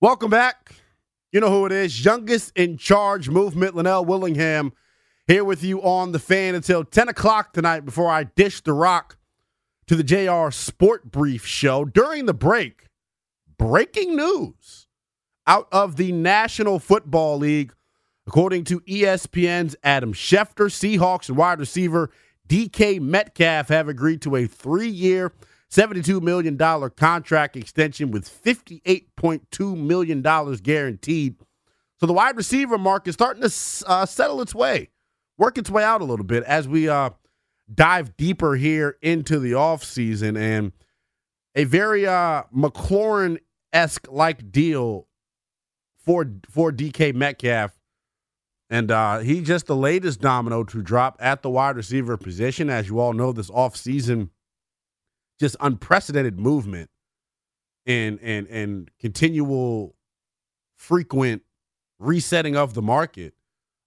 Welcome back. You know who it is. Youngest in charge movement, Linnell Willingham, here with you on the fan until 10 o'clock tonight before I dish the rock to the JR Sport Brief show. During the break, breaking news out of the National Football League. According to ESPN's Adam Schefter, Seahawks and wide receiver DK Metcalf have agreed to a three year, $72 million contract extension with $58.2 million guaranteed. So the wide receiver market is starting to uh, settle its way, work its way out a little bit as we uh, dive deeper here into the offseason. And a very uh, McLaurin esque like deal for, for DK Metcalf. And uh, he's just the latest domino to drop at the wide receiver position. As you all know, this offseason – just unprecedented movement and and and continual frequent resetting of the market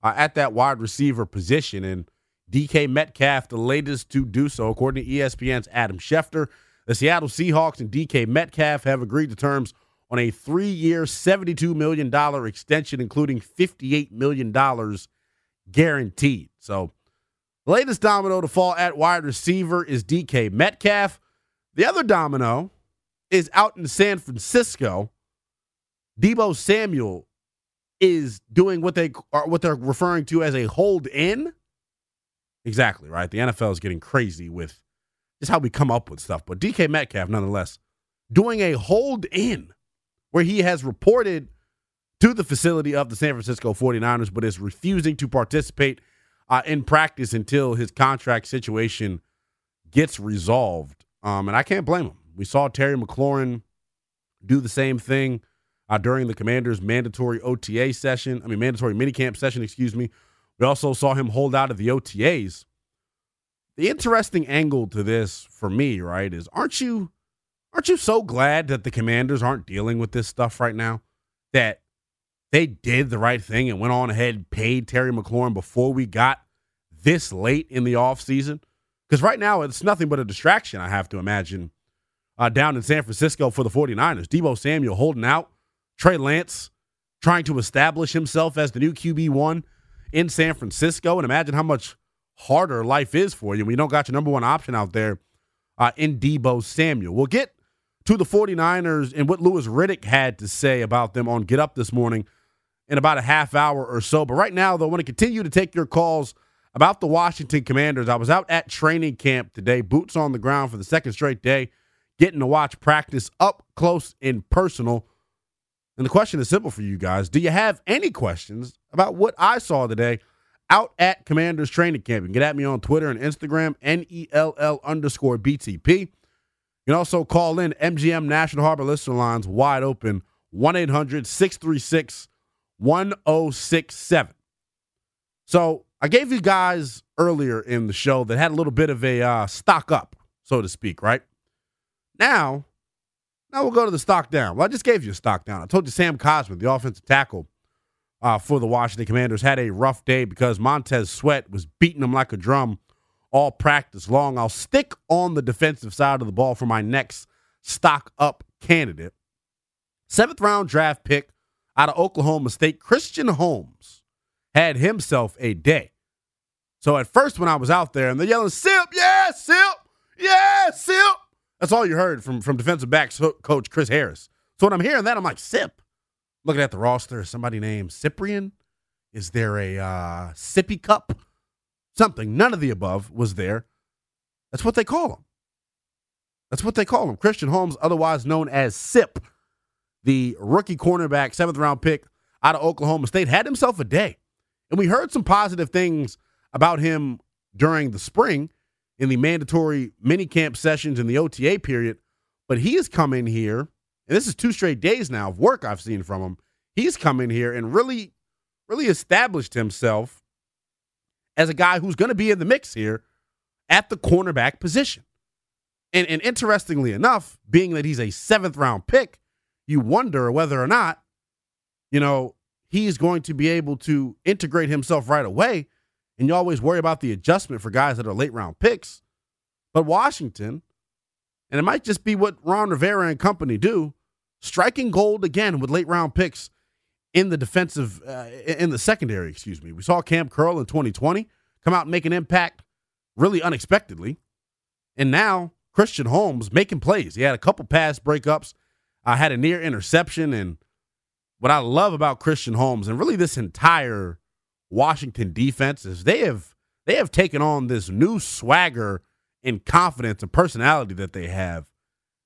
uh, at that wide receiver position. And DK Metcalf the latest to do so according to ESPN's Adam Schefter. The Seattle Seahawks and DK Metcalf have agreed to terms on a 3-year 72 million dollar extension including 58 million dollars guaranteed. So the latest domino to fall at wide receiver is DK Metcalf the other domino is out in San Francisco. Deebo Samuel is doing what they are what they're referring to as a hold in. Exactly, right? The NFL is getting crazy with just how we come up with stuff. But DK Metcalf, nonetheless, doing a hold in where he has reported to the facility of the San Francisco 49ers, but is refusing to participate uh, in practice until his contract situation gets resolved. Um, and I can't blame him. We saw Terry McLaurin do the same thing uh, during the Commanders' mandatory OTA session. I mean, mandatory minicamp session, excuse me. We also saw him hold out of the OTAs. The interesting angle to this for me, right, is aren't you aren't you so glad that the Commanders aren't dealing with this stuff right now? That they did the right thing and went on ahead and paid Terry McLaurin before we got this late in the offseason? Because right now, it's nothing but a distraction, I have to imagine, uh, down in San Francisco for the 49ers. Deebo Samuel holding out, Trey Lance trying to establish himself as the new QB1 in San Francisco. And imagine how much harder life is for you when you don't got your number one option out there uh, in Deebo Samuel. We'll get to the 49ers and what Louis Riddick had to say about them on Get Up this morning in about a half hour or so. But right now, though, I want to continue to take your calls – about the Washington Commanders. I was out at training camp today, boots on the ground for the second straight day, getting to watch practice up close and personal. And the question is simple for you guys. Do you have any questions about what I saw today out at Commanders training camp? You can get at me on Twitter and Instagram, N-E-L-L underscore BTP. You can also call in MGM National Harbor Listener Lines wide open, 1-800-636-1067. So I gave you guys earlier in the show that had a little bit of a uh, stock up, so to speak, right? Now, now we'll go to the stock down. Well, I just gave you a stock down. I told you Sam Cosmi, the offensive tackle uh, for the Washington Commanders, had a rough day because Montez Sweat was beating him like a drum all practice long. I'll stick on the defensive side of the ball for my next stock up candidate. Seventh round draft pick out of Oklahoma State, Christian Holmes had himself a day. So at first, when I was out there and they're yelling, Sip, yeah, Sip, yeah, Sip, that's all you heard from, from defensive backs coach Chris Harris. So when I'm hearing that, I'm like, Sip. Looking at the roster, somebody named Cyprian. Is there a uh, sippy cup? Something. None of the above was there. That's what they call him. That's what they call him. Christian Holmes, otherwise known as Sip, the rookie cornerback, seventh round pick out of Oklahoma State, had himself a day. And we heard some positive things about him during the spring in the mandatory minicamp sessions in the OTA period. But he has come in here, and this is two straight days now of work I've seen from him. He's come in here and really, really established himself as a guy who's going to be in the mix here at the cornerback position. And, and interestingly enough, being that he's a seventh round pick, you wonder whether or not, you know, he's going to be able to integrate himself right away. And you always worry about the adjustment for guys that are late round picks. But Washington, and it might just be what Ron Rivera and company do, striking gold again with late round picks in the defensive, uh, in the secondary, excuse me. We saw Kam Curl in 2020 come out and make an impact really unexpectedly. And now Christian Holmes making plays. He had a couple pass breakups, uh, had a near interception. And what I love about Christian Holmes and really this entire Washington defense is they have they have taken on this new swagger and confidence and personality that they have.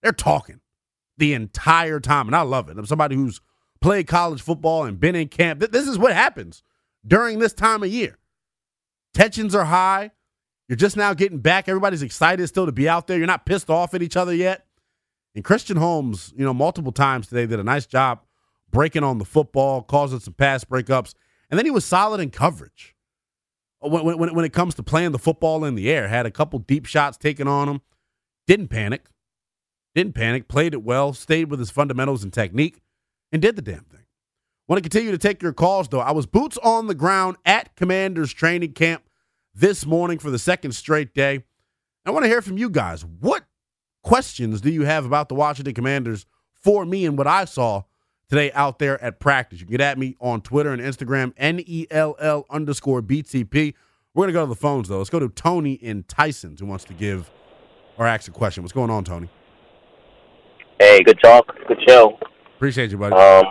They're talking the entire time, and I love it. I'm somebody who's played college football and been in camp. This is what happens during this time of year. Tensions are high. You're just now getting back. Everybody's excited still to be out there. You're not pissed off at each other yet. And Christian Holmes, you know, multiple times today did a nice job breaking on the football, causing some pass breakups, and then he was solid in coverage. Uh, when, when, when it comes to playing the football in the air, had a couple deep shots taken on him, didn't panic, didn't panic, played it well, stayed with his fundamentals and technique, and did the damn thing. Want to continue to take your calls, though. I was boots on the ground at Commanders training camp this morning for the second straight day. I want to hear from you guys. What questions do you have about the Washington Commanders for me and what I saw today out there at practice? You can get at me on Twitter and Instagram, N-E-L-L underscore BTP. We're going to go to the phones, though. Let's go to Tony in Tysons who wants to give or ask a question. What's going on, Tony? Hey, good talk. Good show. Appreciate you, buddy. Um,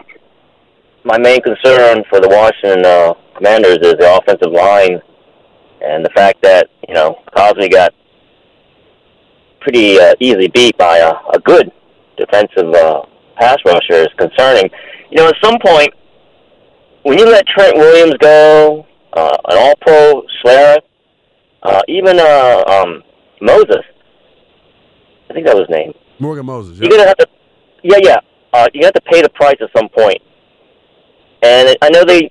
my main concern for the Washington uh, Commanders is the offensive line – and the fact that you know Cosmi got pretty uh, easily beat by a, a good defensive uh, pass rusher is concerning. You know, at some point, when you let Trent Williams go, uh, an All-Pro Schlereth, uh, even uh, um, Moses, I think that was his name. Morgan Moses. Yep. You're gonna have to, yeah, yeah. Uh, you have to pay the price at some point. And I know they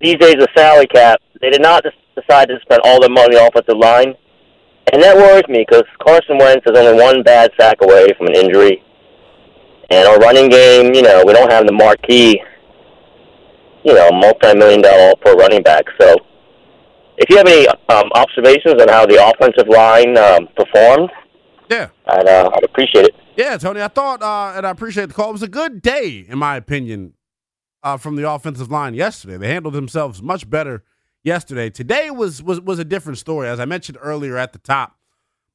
these days the salary cap. They did not decided to spend all their money on the offensive line. And that worries me because Carson Wentz is only one bad sack away from an injury. And our running game, you know, we don't have the marquee, you know, multi-million dollar per running back. So if you have any um, observations on how the offensive line um, performed, yeah, I'd, uh, I'd appreciate it. Yeah, Tony, I thought, uh, and I appreciate the call. It was a good day, in my opinion, uh, from the offensive line yesterday. They handled themselves much better yesterday. Today was was was a different story. As I mentioned earlier at the top,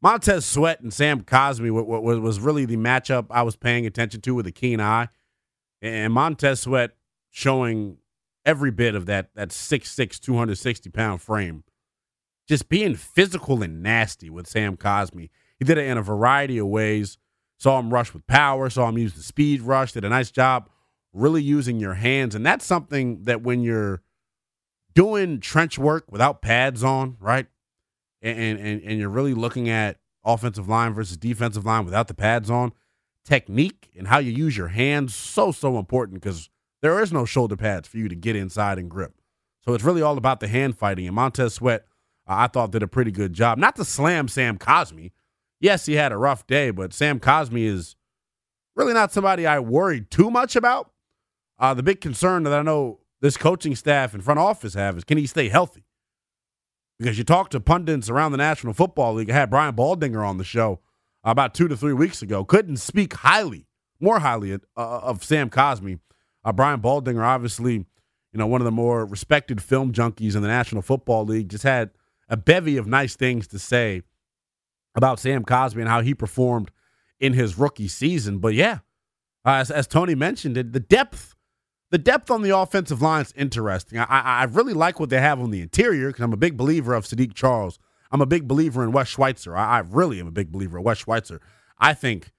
Montez Sweat and Sam Cosmi was, really the matchup I was paying attention to with a keen eye. And Montez Sweat showing every bit of that that 6'6", 260 pound frame. Just being physical and nasty with Sam Cosmi. He did it in a variety of ways. Saw him rush with power, saw him use the speed rush, did a nice job really using your hands. And that's something that when you're doing trench work without pads on, right? And, and and you're really looking at offensive line versus defensive line without the pads on. Technique and how you use your hands so so important because there is no shoulder pads for you to get inside and grip. So it's really all about the hand fighting. And Montez Sweat, uh, I thought did a pretty good job. Not to slam Sam Cosmi. Yes, he had a rough day, but Sam Cosmi is really not somebody I worried too much about. Uh, the big concern that I know this coaching staff and front office have is can he stay healthy? Because you talk to pundits around the National Football League. I had Brian Baldinger on the show about two to three weeks ago. Couldn't speak highly, more highly uh, of Sam Cosmi. Uh, Brian Baldinger, obviously, you know, one of the more respected film junkies in the National Football League, just had a bevy of nice things to say about Sam Cosmi and how he performed in his rookie season. But yeah, uh, as, as Tony mentioned, the depth the depth on the offensive line is interesting. I, I, really like what they have on the interior because I'm a big believer of Saahdiq Charles. I'm a big believer in Wes Schweitzer. I, I really am a big believer of Wes Schweitzer. I think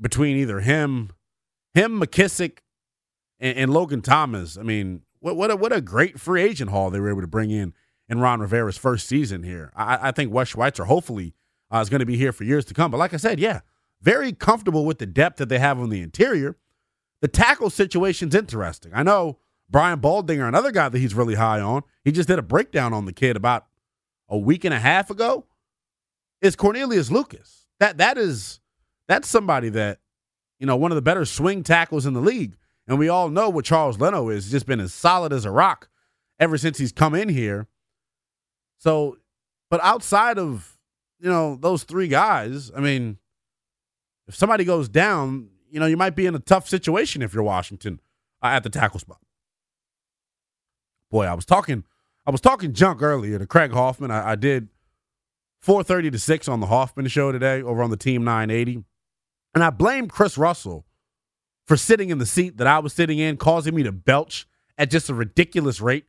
between either him, him, McKissic, and, and Logan Thomas, I mean, what what a, what a great free agent haul they were able to bring in in Ron Rivera's first season here. I, I think Wes Schweitzer hopefully uh, is going to be here for years to come. But like I said, yeah, very comfortable with the depth that they have on the interior. The tackle situation's interesting. I know Brian Baldinger, another guy that he's really high on, he just did a breakdown on the kid about a week and a half ago. Is Cornelius Lucas. That that is that's somebody that, you know, one of the better swing tackles in the league. And we all know what Charles Leno is. He's just been as solid as a rock ever since he's come in here. So, but outside of, you know, those three guys, I mean, if somebody goes down, you know, you might be in a tough situation if you're Washington uh, at the tackle spot. Boy, I was talking, I was talking junk earlier to Craig Hoffman. I, I did 4:30 to 6 on the Hoffman show today over on the Team 980. And I blamed Chris Russell for sitting in the seat that I was sitting in, causing me to belch at just a ridiculous rate.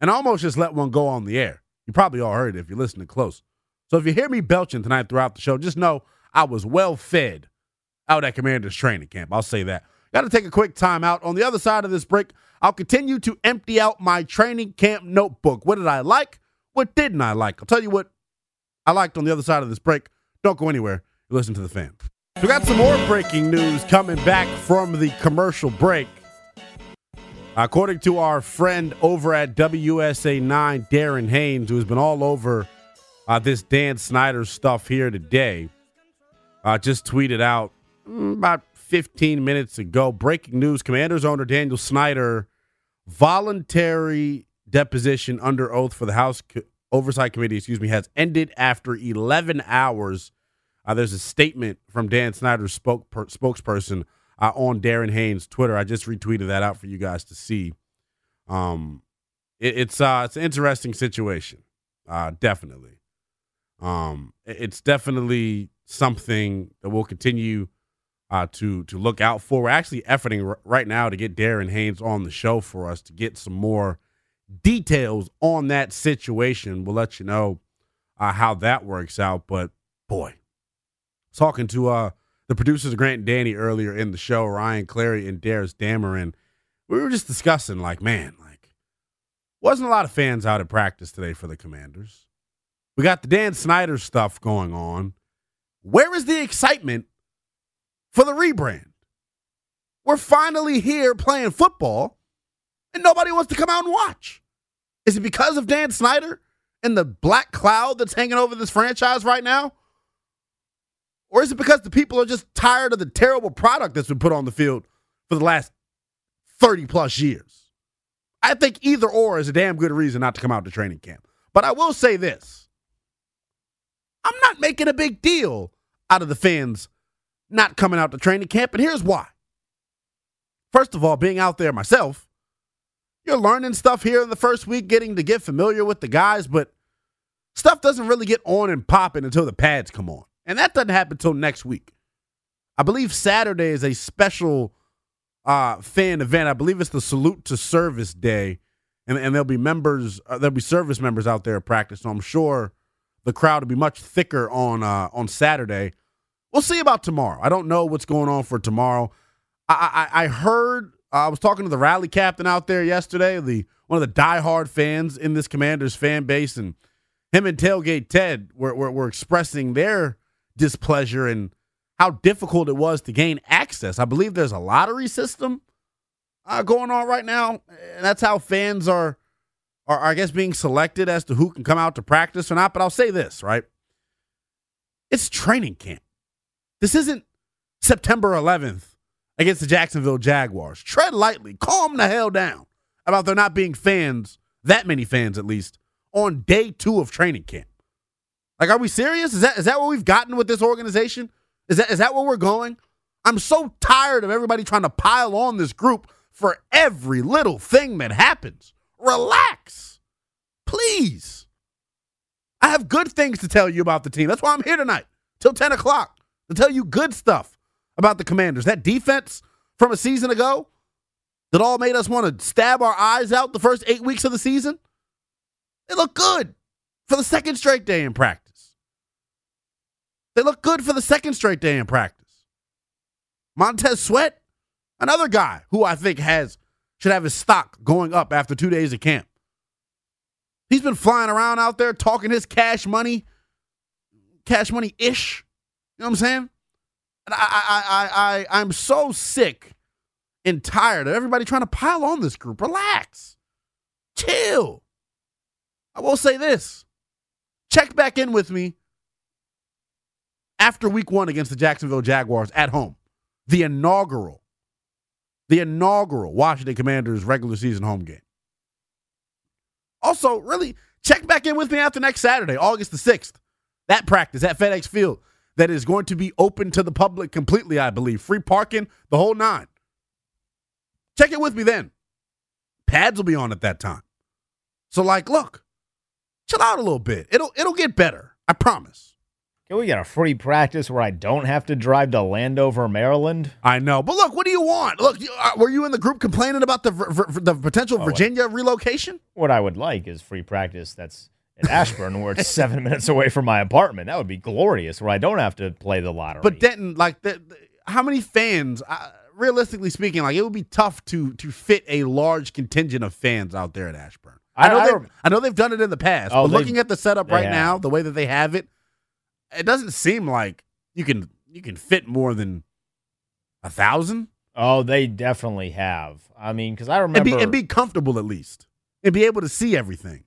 And I almost just let one go on the air. You probably all heard it if you're listening close. So if you hear me belching tonight throughout the show, just know I was well fed out at Commander's training camp. I'll say that. Got to take a quick time out. On the other side of this break, I'll continue to empty out my training camp notebook. What did I like? What didn't I like? I'll tell you what I liked on the other side of this break. Don't go anywhere. Listen to the fan. We got some more breaking news coming back from the commercial break. According to our friend over at WUSA 9, Darren Haynes, who has been all over uh, this Dan Snyder stuff here today, uh, just tweeted out about 15 minutes ago breaking news Commanders owner Daniel Snyder, voluntary deposition under oath for the House Oversight Committee, excuse me, has ended after 11 hours. Uh, there's a statement from Dan Snyder's spoke, per, spokesperson uh, on Darren Haynes' Twitter. I just retweeted that out for you guys to see. Um, it, it's uh, it's an interesting situation, uh, definitely. Um, it, it's definitely something that we'll continue uh, to to look out for. We're actually efforting r- right now to get Darren Haynes on the show for us to get some more details on that situation. We'll let you know uh, how that works out. But boy, talking to uh the producers Grant and Danny earlier in the show, Ryan Clary and Darius Dameron, we were just discussing like, man, like wasn't a lot of fans out at practice today for the Commanders. We got the Dan Snyder stuff going on. Where is the excitement for the rebrand? We're finally here playing football, and nobody wants to come out and watch. Is it because of Dan Snyder and the black cloud that's hanging over this franchise right now? Or is it because the people are just tired of the terrible product that's been put on the field for the last 30 plus years? I think either or is a damn good reason not to come out to training camp. But I will say this I'm not making a big deal out of the fans not coming out to training camp, and here's why. First of all, being out there myself, you're learning stuff here in the first week, getting to get familiar with the guys, but stuff doesn't really get on and popping until the pads come on. And that doesn't happen until next week. I believe Saturday is a special uh, fan event. I believe it's the Salute to Service Day. And, and there'll be members, uh, there'll be service members out there at practice. So I'm sure the crowd will be much thicker on uh, on Saturday. We'll see about tomorrow. I don't know what's going on for tomorrow. I, I, I heard uh, I was talking to the rally captain out there yesterday, the one of the diehard fans in this Commanders fan base, and him and Tailgate Ted were, were, were expressing their displeasure and how difficult it was to gain access. I believe there's a lottery system uh, going on right now, and that's how fans are, are, I guess, being selected as to who can come out to practice or not. But I'll say this, right? It's training camp. This isn't September 11th against the Jacksonville Jaguars. Tread lightly, calm the hell down about there not being fans, that many fans at least, on day two of training camp. Like, are we serious? Is that is that what we've gotten with this organization? Is that is that where we're going? I'm so tired of everybody trying to pile on this group for every little thing that happens. Relax. Please. I have good things to tell you about the team. That's why I'm here tonight till 10 o'clock to tell you good stuff about the Commanders. That defense from a season ago that all made us want to stab our eyes out the first eight weeks of the season, they look good for the second straight day in practice. They look good for the second straight day in practice. Montez Sweat, another guy who I think has should have his stock going up after two days of camp. He's been flying around out there talking his cash money, cash money ish. You know what I'm saying? And I, I, I, I, I'm so sick and tired of everybody trying to pile on this group. Relax, chill. I will say this: check back in with me after week one against the Jacksonville Jaguars at home, the inaugural, the inaugural Washington Commanders regular season home game. Also, really check back in with me after next Saturday, August the 6th. That practice at FedEx Field. That is going to be open to the public completely, I believe. Free parking, the whole nine. Check it with me then. Pads will be on at that time. So like, look, chill out a little bit. It'll it'll get better. I promise. Can we get a free practice where I don't have to drive to Landover, Maryland? I know, but look, what do you want? Look, you, uh, were you in the group complaining about the the potential Oh, Virginia relocation? What I would like is free practice that's in Ashburn, where it's seven minutes away from my apartment. That would be glorious, where I don't have to play the lottery. But Denton, like, the, the- how many fans? Uh, realistically speaking, like, it would be tough to to fit a large contingent of fans out there at Ashburn. I I- know I they're, I know they've done it in the past, Oh, but looking at the setup right have. now, the way that they have it, it doesn't seem like you can you can fit more than a thousand oh, they definitely have. I mean, because I and remember, be and be comfortable at least and be able to see everything.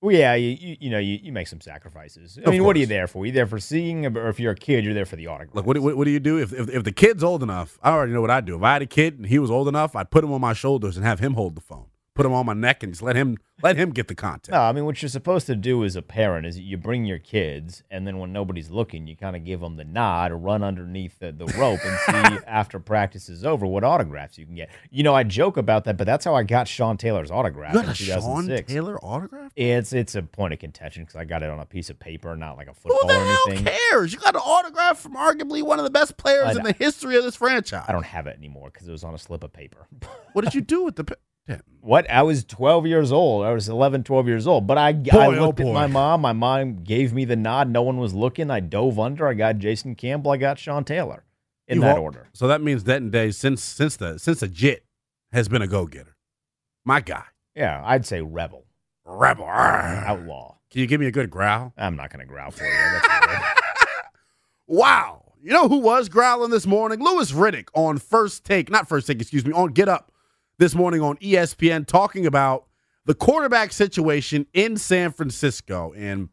Well, yeah, you, you, you know, you, you make some sacrifices. I Of mean, what are you course. there for? You there for seeing, or if you're a kid, you're there for the autograph. Look, what, do- what, what do you do if, if if the kid's old enough? I already know what I'd do. If I had a kid and he was old enough, I'd put him on my shoulders and have him hold the phone. Put him on my neck and just let him let him get the content. No, I mean what you're supposed to do as a parent is you bring your kids, and then when nobody's looking, you kind of give them the nod, or run underneath the, the rope, and see after practice is over what autographs you can get. You know, I joke about that, but that's how I got Sean Taylor's autograph You got in a Sean Taylor autograph? It's it's a point of contention because I got it on a piece of paper, not like a football Who the or hell anything. cares? You got an autograph from arguably one of the best players in the history of this franchise. I don't have it anymore because it was on a slip of paper. What did you do with the? pa-? What? I was 12 years old. I was 11, 12 years old. But I, I Boy, oh looked boy. at my mom. My mom gave me the nod. No one was looking. I dove under. I got Jason Campbell. I got Sean Taylor in You that order. So that means Denton Day since since the since the Jit has been a go getter. My guy, Yeah, I'd say rebel, rebel. Outlaw. Can you give me a good growl? I'm not going to growl for you. Wow. You know who was growling this morning? Louis Riddick on First Take, not First Take, excuse me, on Get Up this morning on ESPN talking about the quarterback situation in San Francisco. And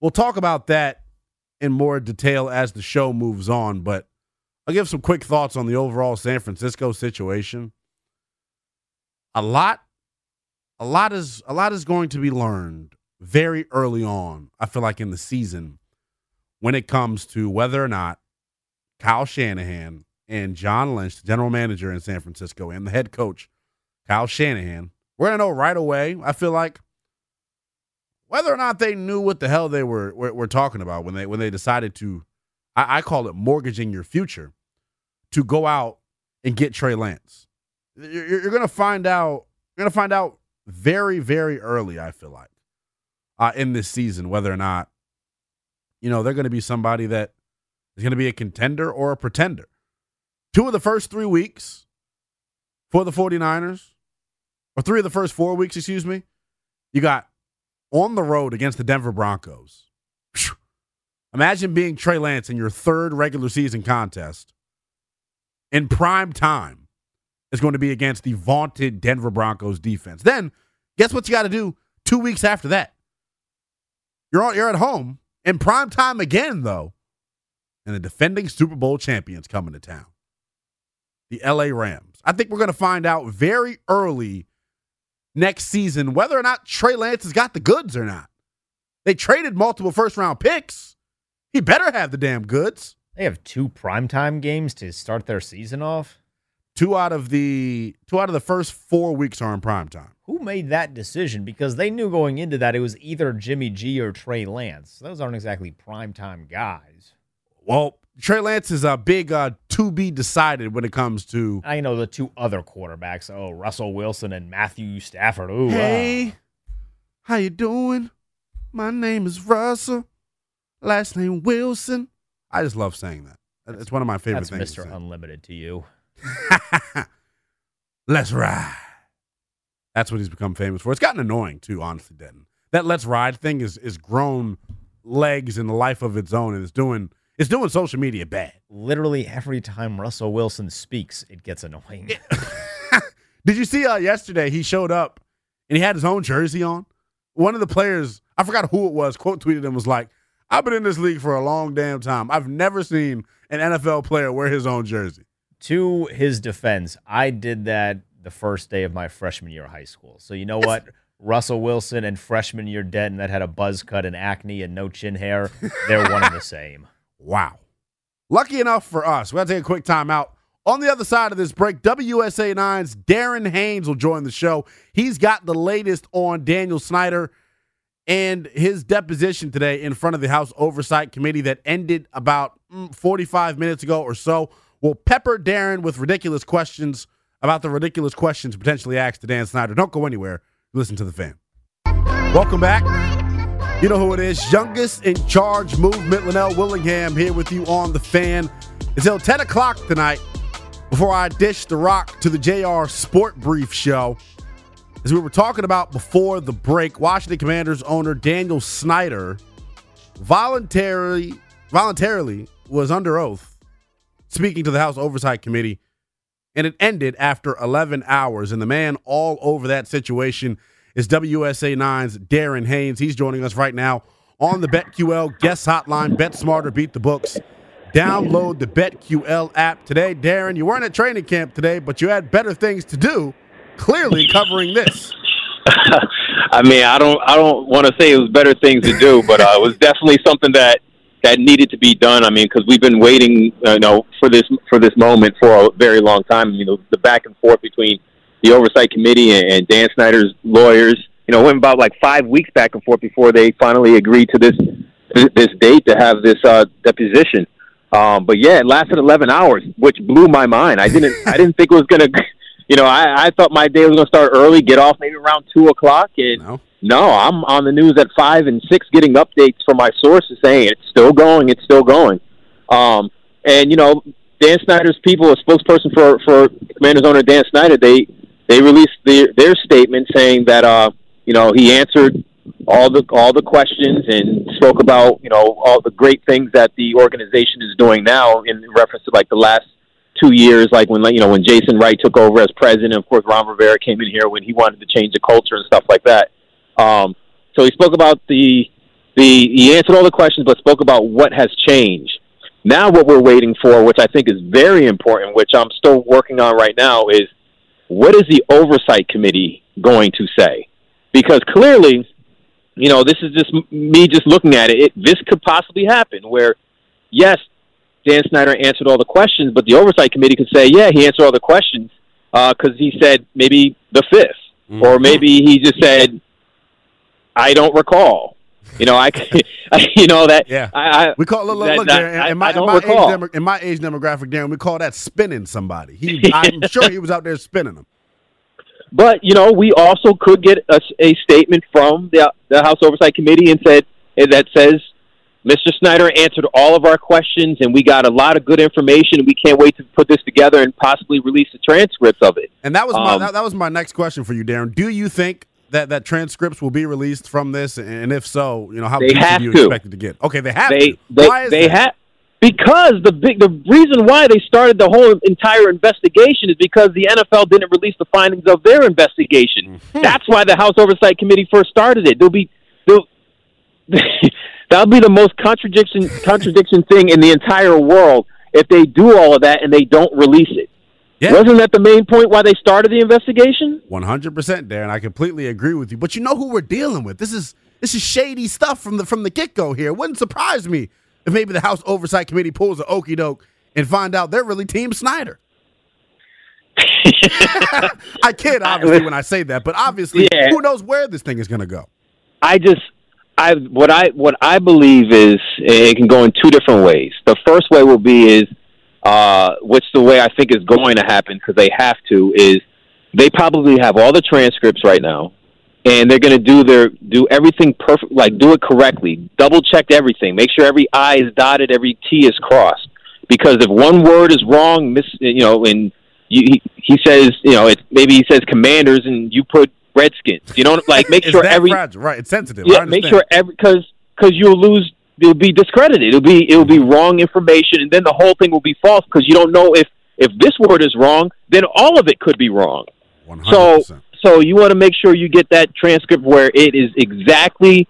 we'll talk about that in more detail as the show moves on. But I'll give some quick thoughts on the overall San Francisco situation. A lot, a lot is a lot is going to be learned very early on, I feel like in the season when it comes to whether or not Kyle Shanahan and John Lynch, the general manager in San Francisco, and the head coach, Kyle Shanahan, we're going to know right away, I feel like, whether or not they knew what the hell they were, were, were talking about when they, when they decided to, I, I call it mortgaging your future, to go out and get Trey Lance. You're, you're going to find out, you're going to find out very, very early, I feel like, uh, in this season, whether or not you know, they're going to be somebody that is going to be a contender or a pretender. Two of the first three weeks for the 49ers, or three of the first four weeks, excuse me, you got on the road against the Denver Broncos. Imagine being Trey Lance in your third regular season contest in prime time is going to be against the vaunted Denver Broncos defense. Then, guess what you got to do two weeks after that? You're, on, you're at home in prime time again, though, and the defending Super Bowl champions coming to town, the LA Rams. I think we're going to find out very early next season whether or not Trey Lance has got the goods or not. They traded multiple first round picks. He better have the damn goods. They have two primetime games to start their season off. Two out of the two out of the first four weeks are in prime time. Who made that decision? Because they knew going into that it was either Jimmy G or Trey Lance. Those aren't exactly primetime guys. Well, Trey Lance is a big uh, to be decided when it comes to I know the two other quarterbacks. Oh, Russell Wilson and Matthew Stafford. Ooh, Hey, ah. how you doing? My name is Russell. Last name Wilson. I just love saying that. It's one of my favorite that's things. to Mr. Unlimited to you. Let's ride. That's what he's become famous for. It's gotten annoying too, honestly, Denton. That let's ride thing is is grown legs in the life of its own and it's doing it's doing social media bad. Literally every time Russell Wilson speaks, it gets annoying. Did you see uh, yesterday he showed up and he had his own jersey on? One of the players, I forgot who it was, quote tweeted him was like, I've been in this league for a long damn time. I've never seen an NFL player wear his own jersey. to his defense, I did that the first day of my freshman year of high school. So you know what? Russell Wilson and freshman year Denton that had a buzz cut and acne and no chin hair, they're one and the same. Wow. Lucky enough for us, we have to take a quick timeout. On the other side of this break, WSA 9's Darren Haynes will join the show. He's got the latest on Daniel Snyder and his deposition today in front of the House Oversight Committee that ended about mm, 45 minutes ago or so. We'll pepper Darren with ridiculous questions about the ridiculous questions potentially asked to Dan Snyder. Don't go anywhere. Listen to the fan. Welcome back. You know who it is. Youngest in charge movement, Linnell Willingham, here with you on the fan until 10 o'clock tonight before I dish the rock to the JR Sport Brief show. As we were talking about before the break, Washington Commanders owner Daniel Snyder voluntarily voluntarily was under oath speaking to the House Oversight Committee, and it ended after 11 hours. And the man all over that situation is WSA 9's Darren Haynes. He's joining us right now on the BetQL guest hotline. Bet smarter, beat the books. Download the BetQL app today. Darren, you weren't at training camp today, but you had better things to do, clearly covering this. I mean, I don't, I don't want to say it was better things to do, but uh, it was definitely something that that needed to be done. I mean, because we've been waiting, you know, for this for this moment for a very long time. You know, the back and forth between the oversight committee and, and Dan Snyder's lawyers. You know, went about like five weeks back and forth before they finally agreed to this this date to have this uh, deposition. Um, but yeah, it lasted 11 hours, which blew my mind. I didn't I didn't think it was gonna. You know, I, I thought my day was gonna start early, get off maybe around two o'clock, and No. no, I'm on the news at five and six, getting updates from my sources saying it's still going, it's still going. Um, and you know, Dan Snyder's people, a spokesperson for for Commanders owner Dan Snyder, they they released their their statement saying that uh, you know he answered all the all the questions and spoke about you know all the great things that the organization is doing now in reference to like the last two years, like when you know when Jason Wright took over as president. Of course, Ron Rivera came in here when he wanted to change the culture and stuff like that. Um, so he spoke about the the he answered all the questions, but spoke about what has changed. Now, what we're waiting for, which I think is very important, which I'm still working on right now, is what is the oversight committee going to say? Because clearly, you know, this is just me just looking at it. it. This could possibly happen where, yes, Dan Snyder answered all the questions, but the oversight committee could say, yeah, he answered all the questions uh, because he said maybe the 5th mm-hmm. or maybe he just said, I don't recall. You know, I, you know that. Yeah. I, I We call look, look, that- look that- Darren, I- in my, in, my age demo, in my age demographic, Darren, we call that spinning somebody. He, I'm sure he was out there spinning them. But you know, we also could get a, a statement from the the House Oversight Committee and said that says Mr. Snyder answered all of our questions and we got a lot of good information we can't wait to put this together and possibly release the transcripts of it. And that was my Um, that, that was my next question for you, Darren. Do you think that that transcripts will be released from this? And if so, you know how They have do you to. expect it to get? Okay, they have They to. they Why is they have because the big the reason why they started the whole entire investigation is because the NFL didn't release the findings of their investigation. Hmm. That's why the House Oversight Committee first started it. There'll be there'll, that'll be the most contradiction contradiction thing in the entire world if they do all of that and they don't release it. Yeah. Wasn't that the main point why they started the investigation? One hundred percent, Darren. I completely agree with you. But you know who we're dealing with. This is this is shady stuff from the from the get go here. It wouldn't surprise me if maybe the House Oversight Committee pulls an okey doke and find out they're really Team Snyder. I kid, obviously, when I say that, but obviously, Yeah. who knows where this thing is going to go? I just I what I what I believe is it can go in two different ways. The first way will be is uh, which the way I think is going to happen because they have to is they probably have all the transcripts right now, and they're going to do their do everything perfect, like do it correctly, double check everything, make sure every I is dotted, every T is crossed. Because if one word is wrong, miss you know, and you, he, he says you know it maybe he says Commanders and you put Redskins, you know, like make sure every fragile, right? It's sensitive. Yeah, make sure every because because you'll lose. It'll be discredited. It'll be it'll be wrong information, and then the whole thing will be false because you don't know if if this word is wrong, then all of it could be wrong. 100%. So so you want to make sure you get that transcript where it is exactly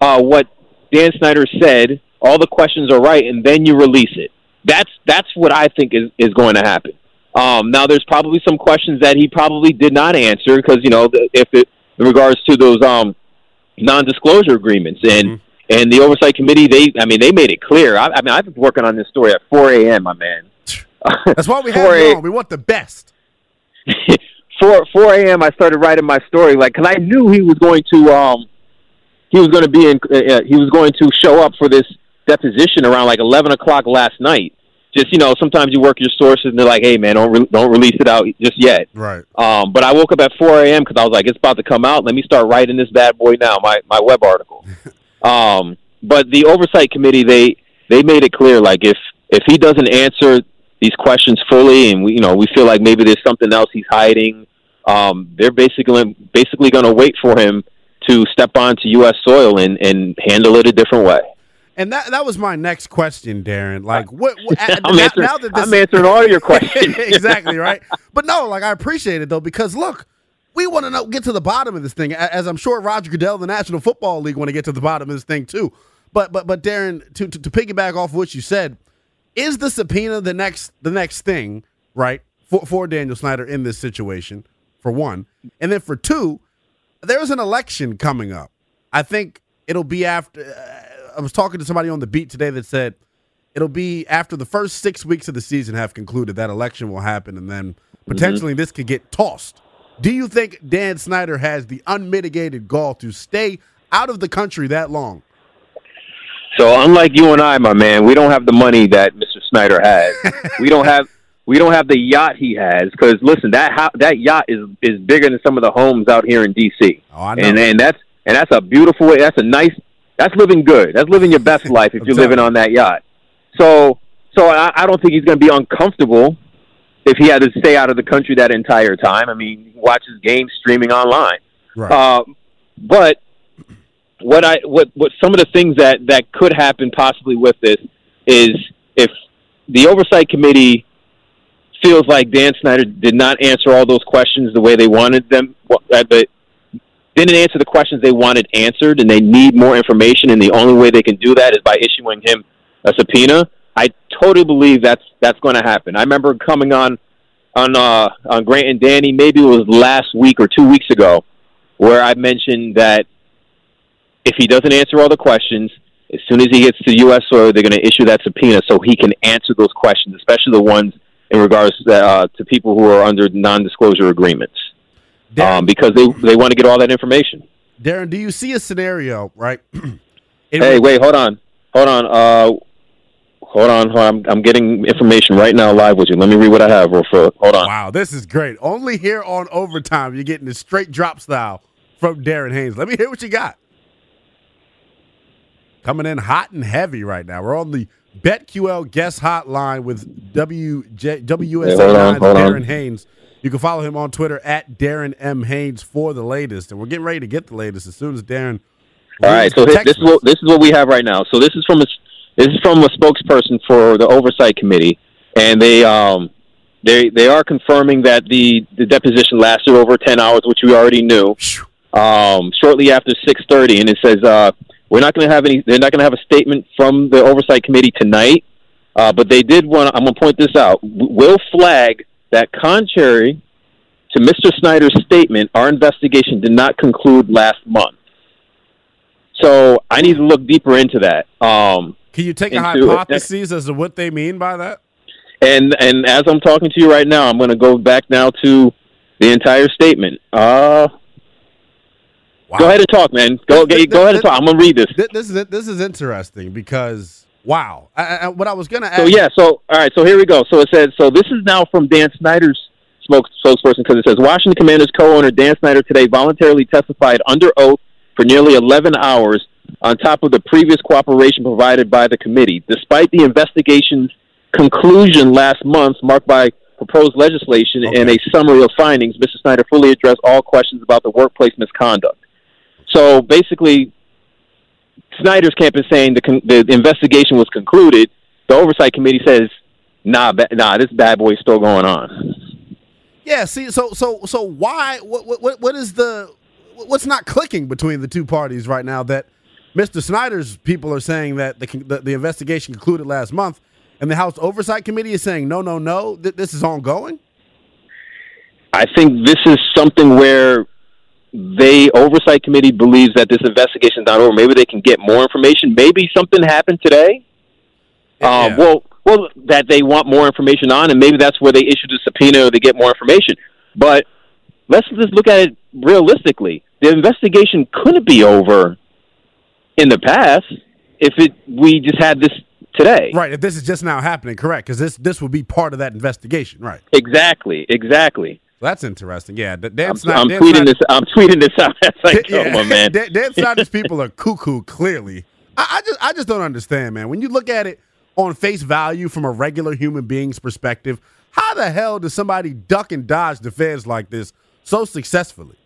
uh, what Dan Snyder said. All the questions are right, and then you release it. That's that's what I think is is going to happen. Um, now, there's probably some questions that he probably did not answer because you know if it in regards to those um, non-disclosure agreements and Mhm. And the oversight committee, they, I mean, they made it clear. I, I mean, I've been working on this story at 4 a.m., my man. That's why we have you on. We want the best. 4 4 a.m. I started writing my story, like, because I knew he was going to, um, he was going to be in, uh, uh, he was going to show up for this deposition around like 11 o'clock last night. Just you know, sometimes you work your sources and they're like, "Hey, man, don't re- don't release it out just yet." Right. Um, but I woke up at 4 a.m. because I was like, it's about to come out. Let me start writing this bad boy now, my, my web article. um, but the oversight committee, they, they made it clear, like if, if he doesn't answer these questions fully and we, you know, we feel like maybe there's something else he's hiding, um, they're basically, basically going to wait for him to step onto U.S. soil and, and handle it a different way. And that that was my next question, Darren. Like, what? what I'm, now, answering, now that this, I'm answering all your questions. exactly right. But no, like I appreciate it though because look, we want to know get to the bottom of this thing, as I'm sure Roger Goodell, the National Football League, want to get to the bottom of this thing too. But but but Darren, to, to to piggyback off what you said, is the subpoena the next the next thing right for for Daniel Snyder in this situation? For one, and then for two, there's an election coming up. I think it'll be after. Uh, I was talking to somebody on the beat today that said it'll be after the first six weeks of the season have concluded that election will happen, and then potentially this could get tossed. Do you think Dan Snyder has the unmitigated gall to stay out of the country that long? So unlike you and I, my man, we don't have the money that Mr. Snyder has. we don't have we don't have the yacht he has because listen, that ho- that yacht is is bigger than some of the homes out here in D.C. Oh, I know. And and that's and that's a beautiful way. That's a nice. That's living good. That's living your best life if you're living on that yacht. So so I, I don't think he's going to be uncomfortable if he had to stay out of the country that entire time. I mean, he watches games streaming online. Right. Uh, but what I what what some of the things that that could happen possibly with this is if the oversight committee feels like Dan Snyder did not answer all those questions the way they wanted them, uh, but didn't answer the questions they wanted answered, and they need more information, and the only way they can do that is by issuing him a subpoena. I totally believe that's that's going to happen. I remember coming on on uh, on Grant and Danny, maybe it was last week or two weeks ago, where I mentioned that if he doesn't answer all the questions, as soon as he gets to U.S. soil, they're going to issue that subpoena so he can answer those questions, especially the ones in regards to, uh, to people who are under non-disclosure agreements, Darren, um, because they they want to get all that information. Darren, do you see a scenario right? Hey, wait, hold on, hold on, uh, hold on, hold on. I'm, I'm getting information right now live with you. Let me read what I have real quick. Hold on. Wow, this is great. Only here on overtime, you're getting the straight drop style from Darren Haynes. Let me hear what you got. Coming in hot and heavy right now. We're on the BetQL guest hotline with WJ, Hey, hold on, 9's hold on. Darren Haynes. You can follow him on Twitter at Darren M. Haynes for the latest. And we're getting ready to get the latest as soon as Darren. All right, so the this, text this is what this is what we have right now. So this is from a this is from a spokesperson for the oversight committee, and they um they they are confirming that the the deposition lasted over ten hours, which we already knew. Um, shortly after six thirty, and it says uh we're not going to have any. They're not going to have a statement from the oversight committee tonight, uh, but they did want. I'm going to point this out. Will flag that contrary to Mr. Snyder's statement, our investigation did not conclude last month. So I need to look deeper into that. Um, Can you take a hypothesis as to what they mean by that? and and as I'm talking to you right now, I'm going to go back now to the entire statement. Uh, Wow. Go ahead and talk, man. Go Th- th- go ahead and talk. I'm going to read this. Th- This is this is interesting because wow. I, I, what I was gonna ask. So yeah, so all right, so here we go. So it says so this is now from Dan Snyder's smoke spokesperson because it says Washington Commanders co-owner Dan Snyder today voluntarily testified under oath for nearly 11 hours on top of the previous cooperation provided by the committee. Despite the investigation's conclusion last month, marked by proposed legislation and a summary of findings, Mr. Snyder fully addressed all questions about the workplace misconduct. So basically, Snyder's camp is saying the, con- the investigation was concluded. The oversight committee says, "Nah, ba- nah, this bad boy's still going on." Yeah. See. So so so why? What what what is the what's not clicking between the two parties right now? That Mr. Snyder's people are saying that the the, the investigation concluded last month, and the House Oversight Committee is saying no, no, no. Th- this is ongoing. I think this is something where they oversight committee believes that this investigation is not over. Maybe they can get more information. Maybe something happened today. Yeah. Um, well, well, that they want more information on, and maybe that's where they issued a subpoena they get more information. But let's just look at it realistically. The investigation couldn't be over in the past if it we just had this today. Right. If this is just now happening, correct? Because this this would be part of that investigation, right? Exactly, exactly. That's interesting. Yeah, Dan I'm, Snyder. I'm tweeting Snyder- this. I'm tweeting this out as I go, yeah, my man. Dan, Dan Snyder's people are cuckoo. Clearly, I, I just I just don't understand, man. When you look at it on face value from a regular human being's perspective, how the hell does somebody duck and dodge the feds like this so successfully?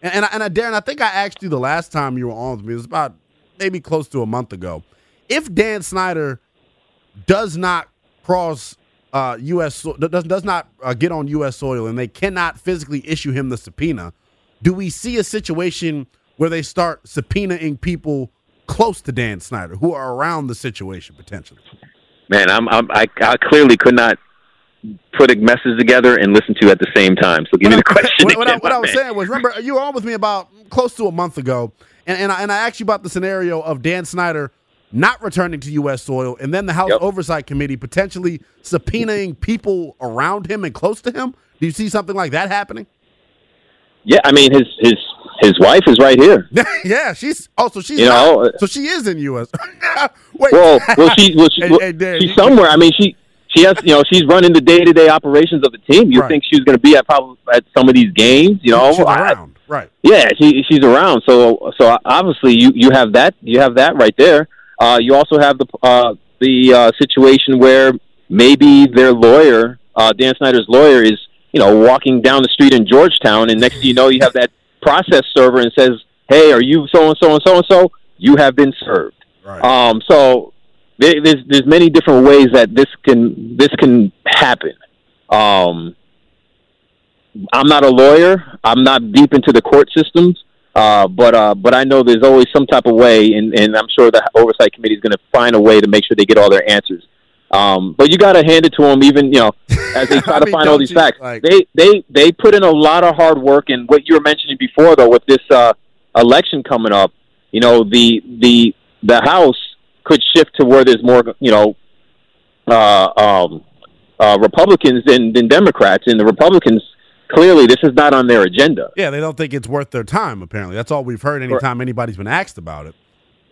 And and, I, and I, Darren, I think I asked you the last time you were on with me. It was about maybe close to a month ago. If Dan Snyder does not cross uh, U.S. Does does not uh, get on U.S. soil, and they cannot physically issue him the subpoena, do we see a situation where they start subpoenaing people close to Dan Snyder who are around the situation potentially? Man, I'm, I'm I, I clearly could not put a message together and listen to at the same time. So give me the question. what, what I, what I was man. saying was, remember, you were on with me about close to a month ago, and, and, I, and I asked you about the scenario of Dan Snyder not returning to U.S. soil, and then the House Yep. Oversight Committee potentially subpoenaing people around him and close to him. Do you see something like that happening? Yeah, I mean his his his wife is right here. yeah, she's oh, also she's You know, uh, so she is in U.S. Wait, Well, well, she, well, she, well, hey, Dan, she's somewhere. I mean, she, she has, you know, she's running the day to day operations of the team. You Right. think she's going to be at probably at some of these games? You know, she's around, right? yeah, she, she's around. So, so obviously, you, you have that, you have that right there. Uh, you also have the, uh, the uh, situation where maybe their lawyer, uh, Dan Snyder's lawyer, is, you know, walking down the street in Georgetown, and next thing you know, you have that process server and says, "Hey, are you so and so and so and so? You have been served." Right. Um, so there's there's many different ways that this can this can happen. Um, I'm not a lawyer. I'm not deep into the court systems, uh, but uh, but I know there's always some type of way, and, and I'm sure the oversight committee is going to find a way to make sure they get all their answers. Um, but you got to hand it to them, even you know, as they try to mean, find all these facts. like- they they they put in a lot of hard work, and what you were mentioning before, though, with this uh, election coming up, you know, the the the House could shift to where there's more, you know, uh, um, uh, Republicans than, than Democrats, and the Republicans clearly this is not on their agenda. Yeah, they don't think it's worth their time. Apparently, that's all we've heard anytime anybody's been asked about it.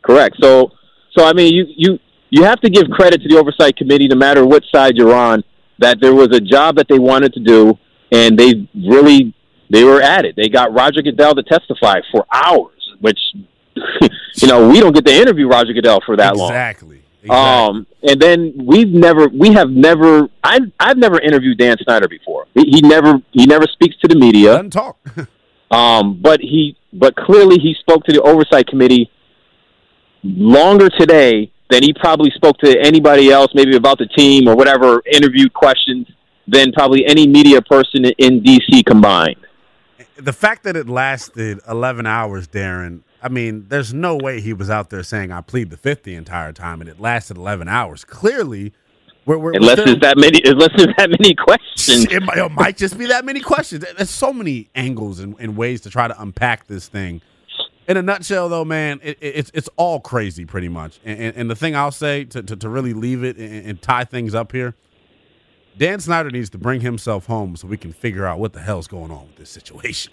Correct. So, so I mean, you you you have to give credit to the oversight committee, no matter what side you're on, that there was a job that they wanted to do, and they really they were at it. They got Roger Goodell to testify for hours, which you know we don't get to interview Roger Goodell for that long. exactly. Exactly. Um, and then we've never, we have never, I, I've never interviewed Dan Snyder before. He, he never, he never speaks to the media. Doesn't talk. Um, but he, but clearly he spoke to the oversight committee longer today than he probably spoke to anybody else, maybe about the team or whatever, interviewed questions than probably any media person in DC combined. the fact that it lasted 11 hours, Darren, I mean, there's no way he was out there saying, I plead the fifth the entire time, and it lasted 11 hours. Clearly, we're, we're, Unless there's that many, unless there's that many questions. it, might, it might just be that many questions. There's so many angles and, and ways to try to unpack this thing. In a nutshell, though, man, it, it, it's it's all crazy, pretty much. And, and, and the thing I'll say to, to, to really leave it and, and tie things up here, Dan Snyder needs to bring himself home so we can figure out what the hell's going on with this situation.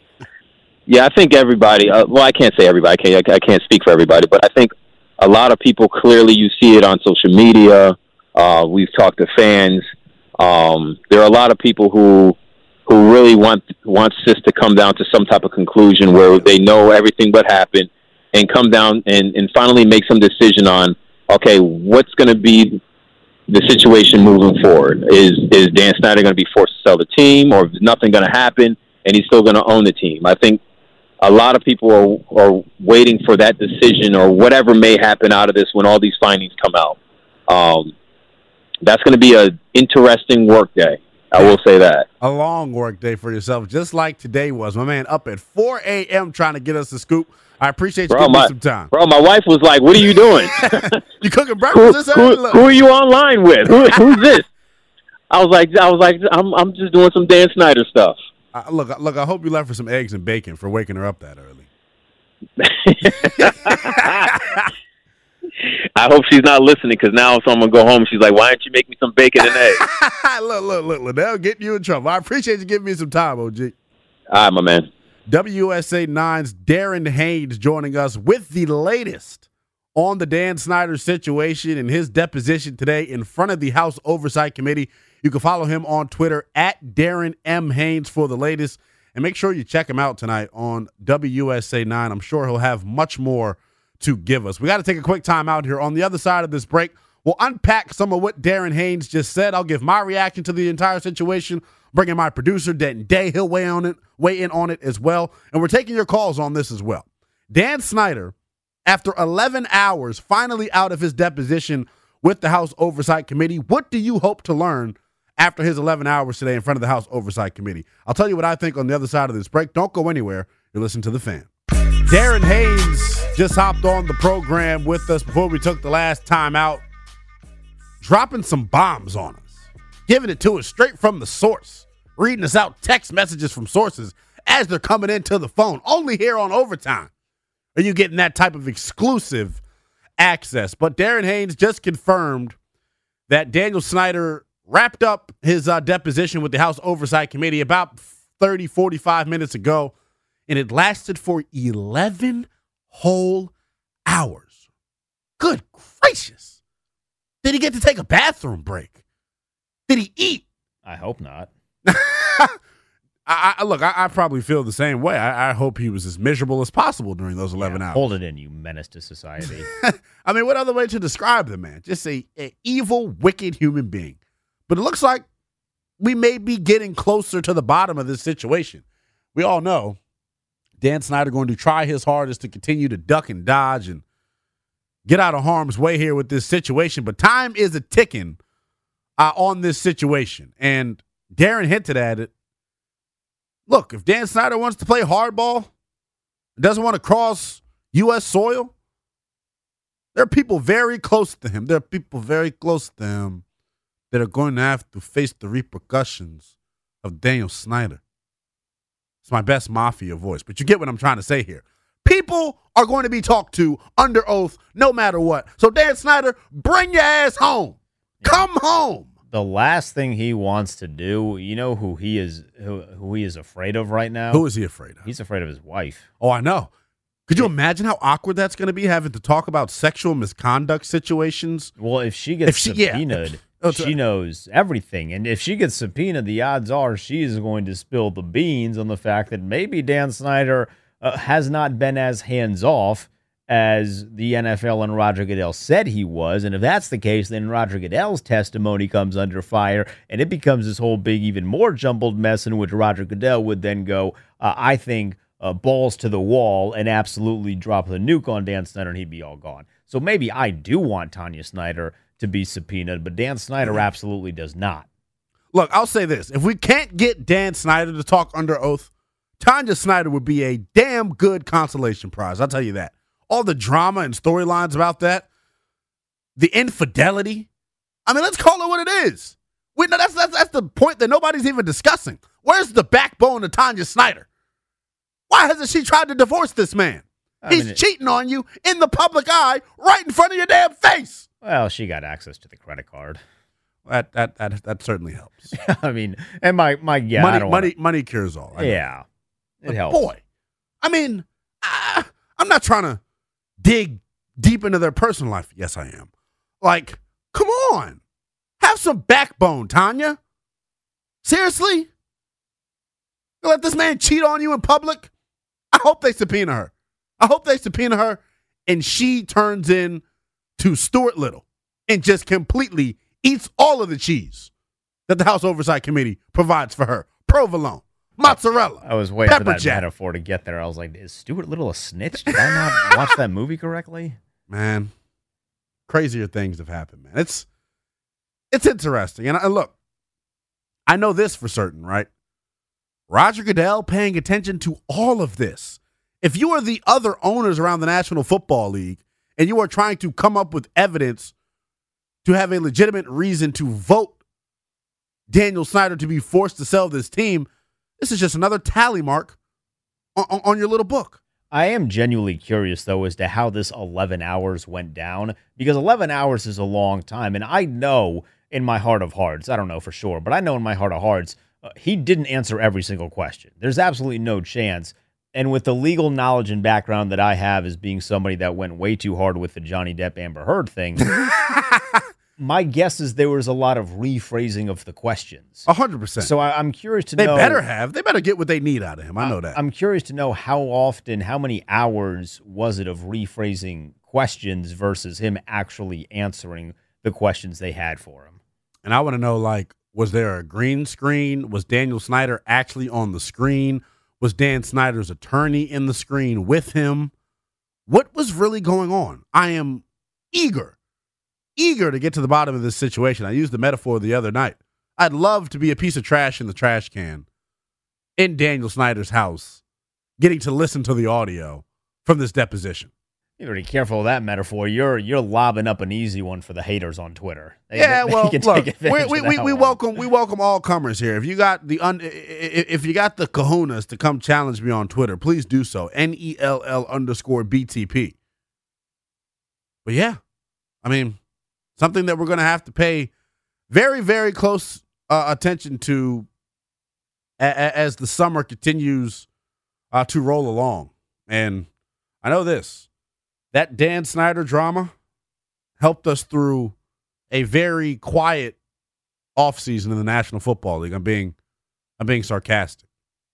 Yeah, I think everybody. Uh, well, I can't say everybody. I can't, I can't speak for everybody, but I think a lot of people clearly you see it on social media. Uh, we've talked to fans. Um, there are a lot of people who who really want wants this to come down to some type of conclusion where they know everything what happened and come down and, and finally make some decision on okay, what's going to be the situation moving forward? Is is Dan Snyder going to be forced to sell the team, or is nothing going to happen and he's still going to own the team? I think a lot of people are, are waiting for that decision or whatever may happen out of this when all these findings come out. Um, that's going to be an interesting work day. I will say that. a long work day for yourself, just like today was. My man up at 4 a.m. trying to get us the scoop. I appreciate you Bro, giving my- me some time. Bro, my wife was like, "What are you doing? You cooking breakfast this early? who, who are you online with? Who, who's this?" I was like, "I was like, I'm I'm just doing some Dan Snyder stuff." Uh, look, look. I hope you left for some eggs and bacon for waking her up that early. I hope she's not listening because now someone go home. She's like, "Why don't you make me some bacon and eggs?" look, look, look, Liddell, getting you in trouble. I appreciate you giving me some time, OG. All right, my man. WUSA 9's Darren Haynes joining us with the latest on the Dan Snyder situation and his deposition today in front of the House Oversight Committee. You can follow him on Twitter at Darren M. Haynes for the latest. And make sure you check him out tonight on WUSA 9. I'm sure he'll have much more to give us. We got to take a quick time out here. On the other side of this break, we'll unpack some of what Darren Haynes just said. I'll give my reaction to the entire situation. Bring in my producer, Denton Day. He'll weigh on it, weigh in on it as well. And we're taking your calls on this as well. Dan Snyder, after 11 hours, finally out of his deposition with the House Oversight Committee. What do you hope to learn after his 11 hours today in front of the House Oversight Committee? I'll tell you what I think on the other side of this break. Don't go anywhere. You're listening to The Fan. Darren Haynes just hopped on the program with us before we took the last time out, dropping some bombs on us, giving it to us straight from the source, reading us out text messages from sources as they're coming into the phone. Only here on Overtime are you getting that type of exclusive access. But Darren Haynes just confirmed that Daniel Snyder wrapped up his uh, deposition with the House Oversight Committee about 30, 45 minutes ago, and it lasted for 11 whole hours. Good gracious. Did he get to take a bathroom break? Did he eat? I hope not. I, I look. I, I, probably feel the same way. I, I, hope he was as miserable as possible during those eleven yeah, hours. Hold it in, you menace to society. I mean, what other way to describe the man? Just a, a evil, wicked human being. But it looks like we may be getting closer to the bottom of this situation. We all know Dan Snyder going to try his hardest to continue to duck and dodge and get out of harm's way here with this situation. But time is a ticking uh, on this situation, and Darren hinted at it Look, if Dan Snyder wants to play hardball, doesn't want to cross U.S. soil, there are people very close to him. There are people very close to him that are going to have to face the repercussions of Daniel Snyder. It's my best mafia voice, but you get what I'm trying to say here. People are going to be talked to under oath no matter what. So, Dan Snyder, bring your ass home. Come home the last thing he wants to do, you know who he is who, who he is afraid of right now? Who is he afraid of? He's afraid of his wife. Oh, I know. Could you imagine how awkward that's going to be having to talk about sexual misconduct situations? Well, if she gets if she, subpoenaed, yeah. Oh, she knows everything. And if she gets subpoenaed, the odds are she is going to spill the beans on the fact that maybe Dan Snyder uh, has not been as hands off as the NFL and Roger Goodell said he was. And if that's the case, then Roger Goodell's testimony comes under fire and it becomes this whole big, even more jumbled mess in which Roger Goodell would then go, uh, I think, uh, balls to the wall and absolutely drop the nuke on Dan Snyder and he'd be all gone. So maybe I do want Tanya Snyder to be subpoenaed, but Dan Snyder absolutely does not. Look, I'll say this. If we can't get Dan Snyder to talk under oath, Tanya Snyder would be a damn good consolation prize. I'll tell you that all the drama and storylines about that, the infidelity. I mean, let's call it what it is. We, no, that's, that's, that's the point that nobody's even discussing. Where's the backbone of Tanya Snyder? Why hasn't she tried to divorce this man? I He's mean, cheating on you in the public eye, right in front of your damn face. Well, she got access to the credit card. That that that, that certainly helps. I mean, and my my yeah, money money wanna... money cures all. yeah, it but helps. Boy, I mean, I, I'm not trying to dig deep into their personal life. Yes, I am. Like, come on. Have some backbone, Tanya. Seriously? You let this man cheat on you in public? I hope they subpoena her. I hope they subpoena her and she turns in to Stuart Little and just completely eats all of the cheese that the House Oversight Committee provides for her. Provolone mozzarella. I was waiting for that jack. metaphor to get there. I was like, is Stuart Little a snitch? Did I not watch that movie correctly? Man, crazier things have happened, man. It's it's interesting. And I, look, I know this for certain, right? Roger Goodell paying attention to all of this. If you are the other owners around the National Football League and you are trying to come up with evidence to have a legitimate reason to vote Daniel Snyder to be forced to sell this team, this is just another tally mark on, on, your little book. I am genuinely curious though as to how this 11 hours went down because 11 hours is a long time, and I know in my heart of hearts, I don't know for sure, but I know in my heart of hearts, uh, he didn't answer every single question. There's absolutely no chance. And with the legal knowledge and background that I have as being somebody that went way too hard with the Johnny Depp Amber Heard thing, my guess is there was a lot of rephrasing of the questions. A hundred percent. So I, I'm curious to they know. They better have. They better get what they need out of him. I know that. I'm curious to know how often, how many hours was it of rephrasing questions versus him actually answering the questions they had for him? And I want to know like, was there a green screen? Was Daniel Snyder actually on the screen? Was Dan Snyder's attorney in the screen with him? What was really going on? I am eager, eager to get to the bottom of this situation. I used the metaphor the other night. I'd love to be a piece of trash in the trash can in Daniel Snyder's house, getting to listen to the audio from this deposition. You gotta be careful of that metaphor. You're you're lobbing up an easy one for the haters on Twitter. They- yeah, they well, look, we, we, we, we welcome we welcome all comers here. If you got the un, if you got the kahunas to come challenge me on Twitter, please do so. N e l l underscore btp. But yeah, I mean, something that we're going to have to pay very very close uh, attention to a- a- as the summer continues uh, to roll along. And I know this that Dan Snyder drama helped us through a very quiet offseason in the National Football League. I'm being I'm being sarcastic,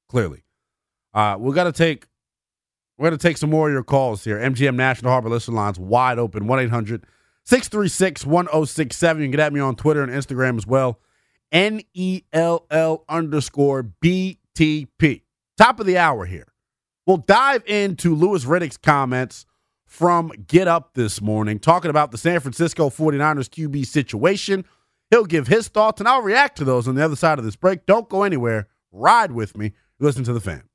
clearly. Uh, we're gonna take we're gonna take some more of your calls here. MGM National Harbor Listen Lines wide open 1 800 636 1067. You can get at me on Twitter and Instagram as well. N E L L underscore BTP. Top of the hour here. We'll dive into Louis Riddick's comments from Get Up this morning, talking about the San Francisco 49ers QB situation. He'll give his thoughts, and I'll react to those on the other side of this break. Don't go anywhere. Ride with me. Listen to the fan.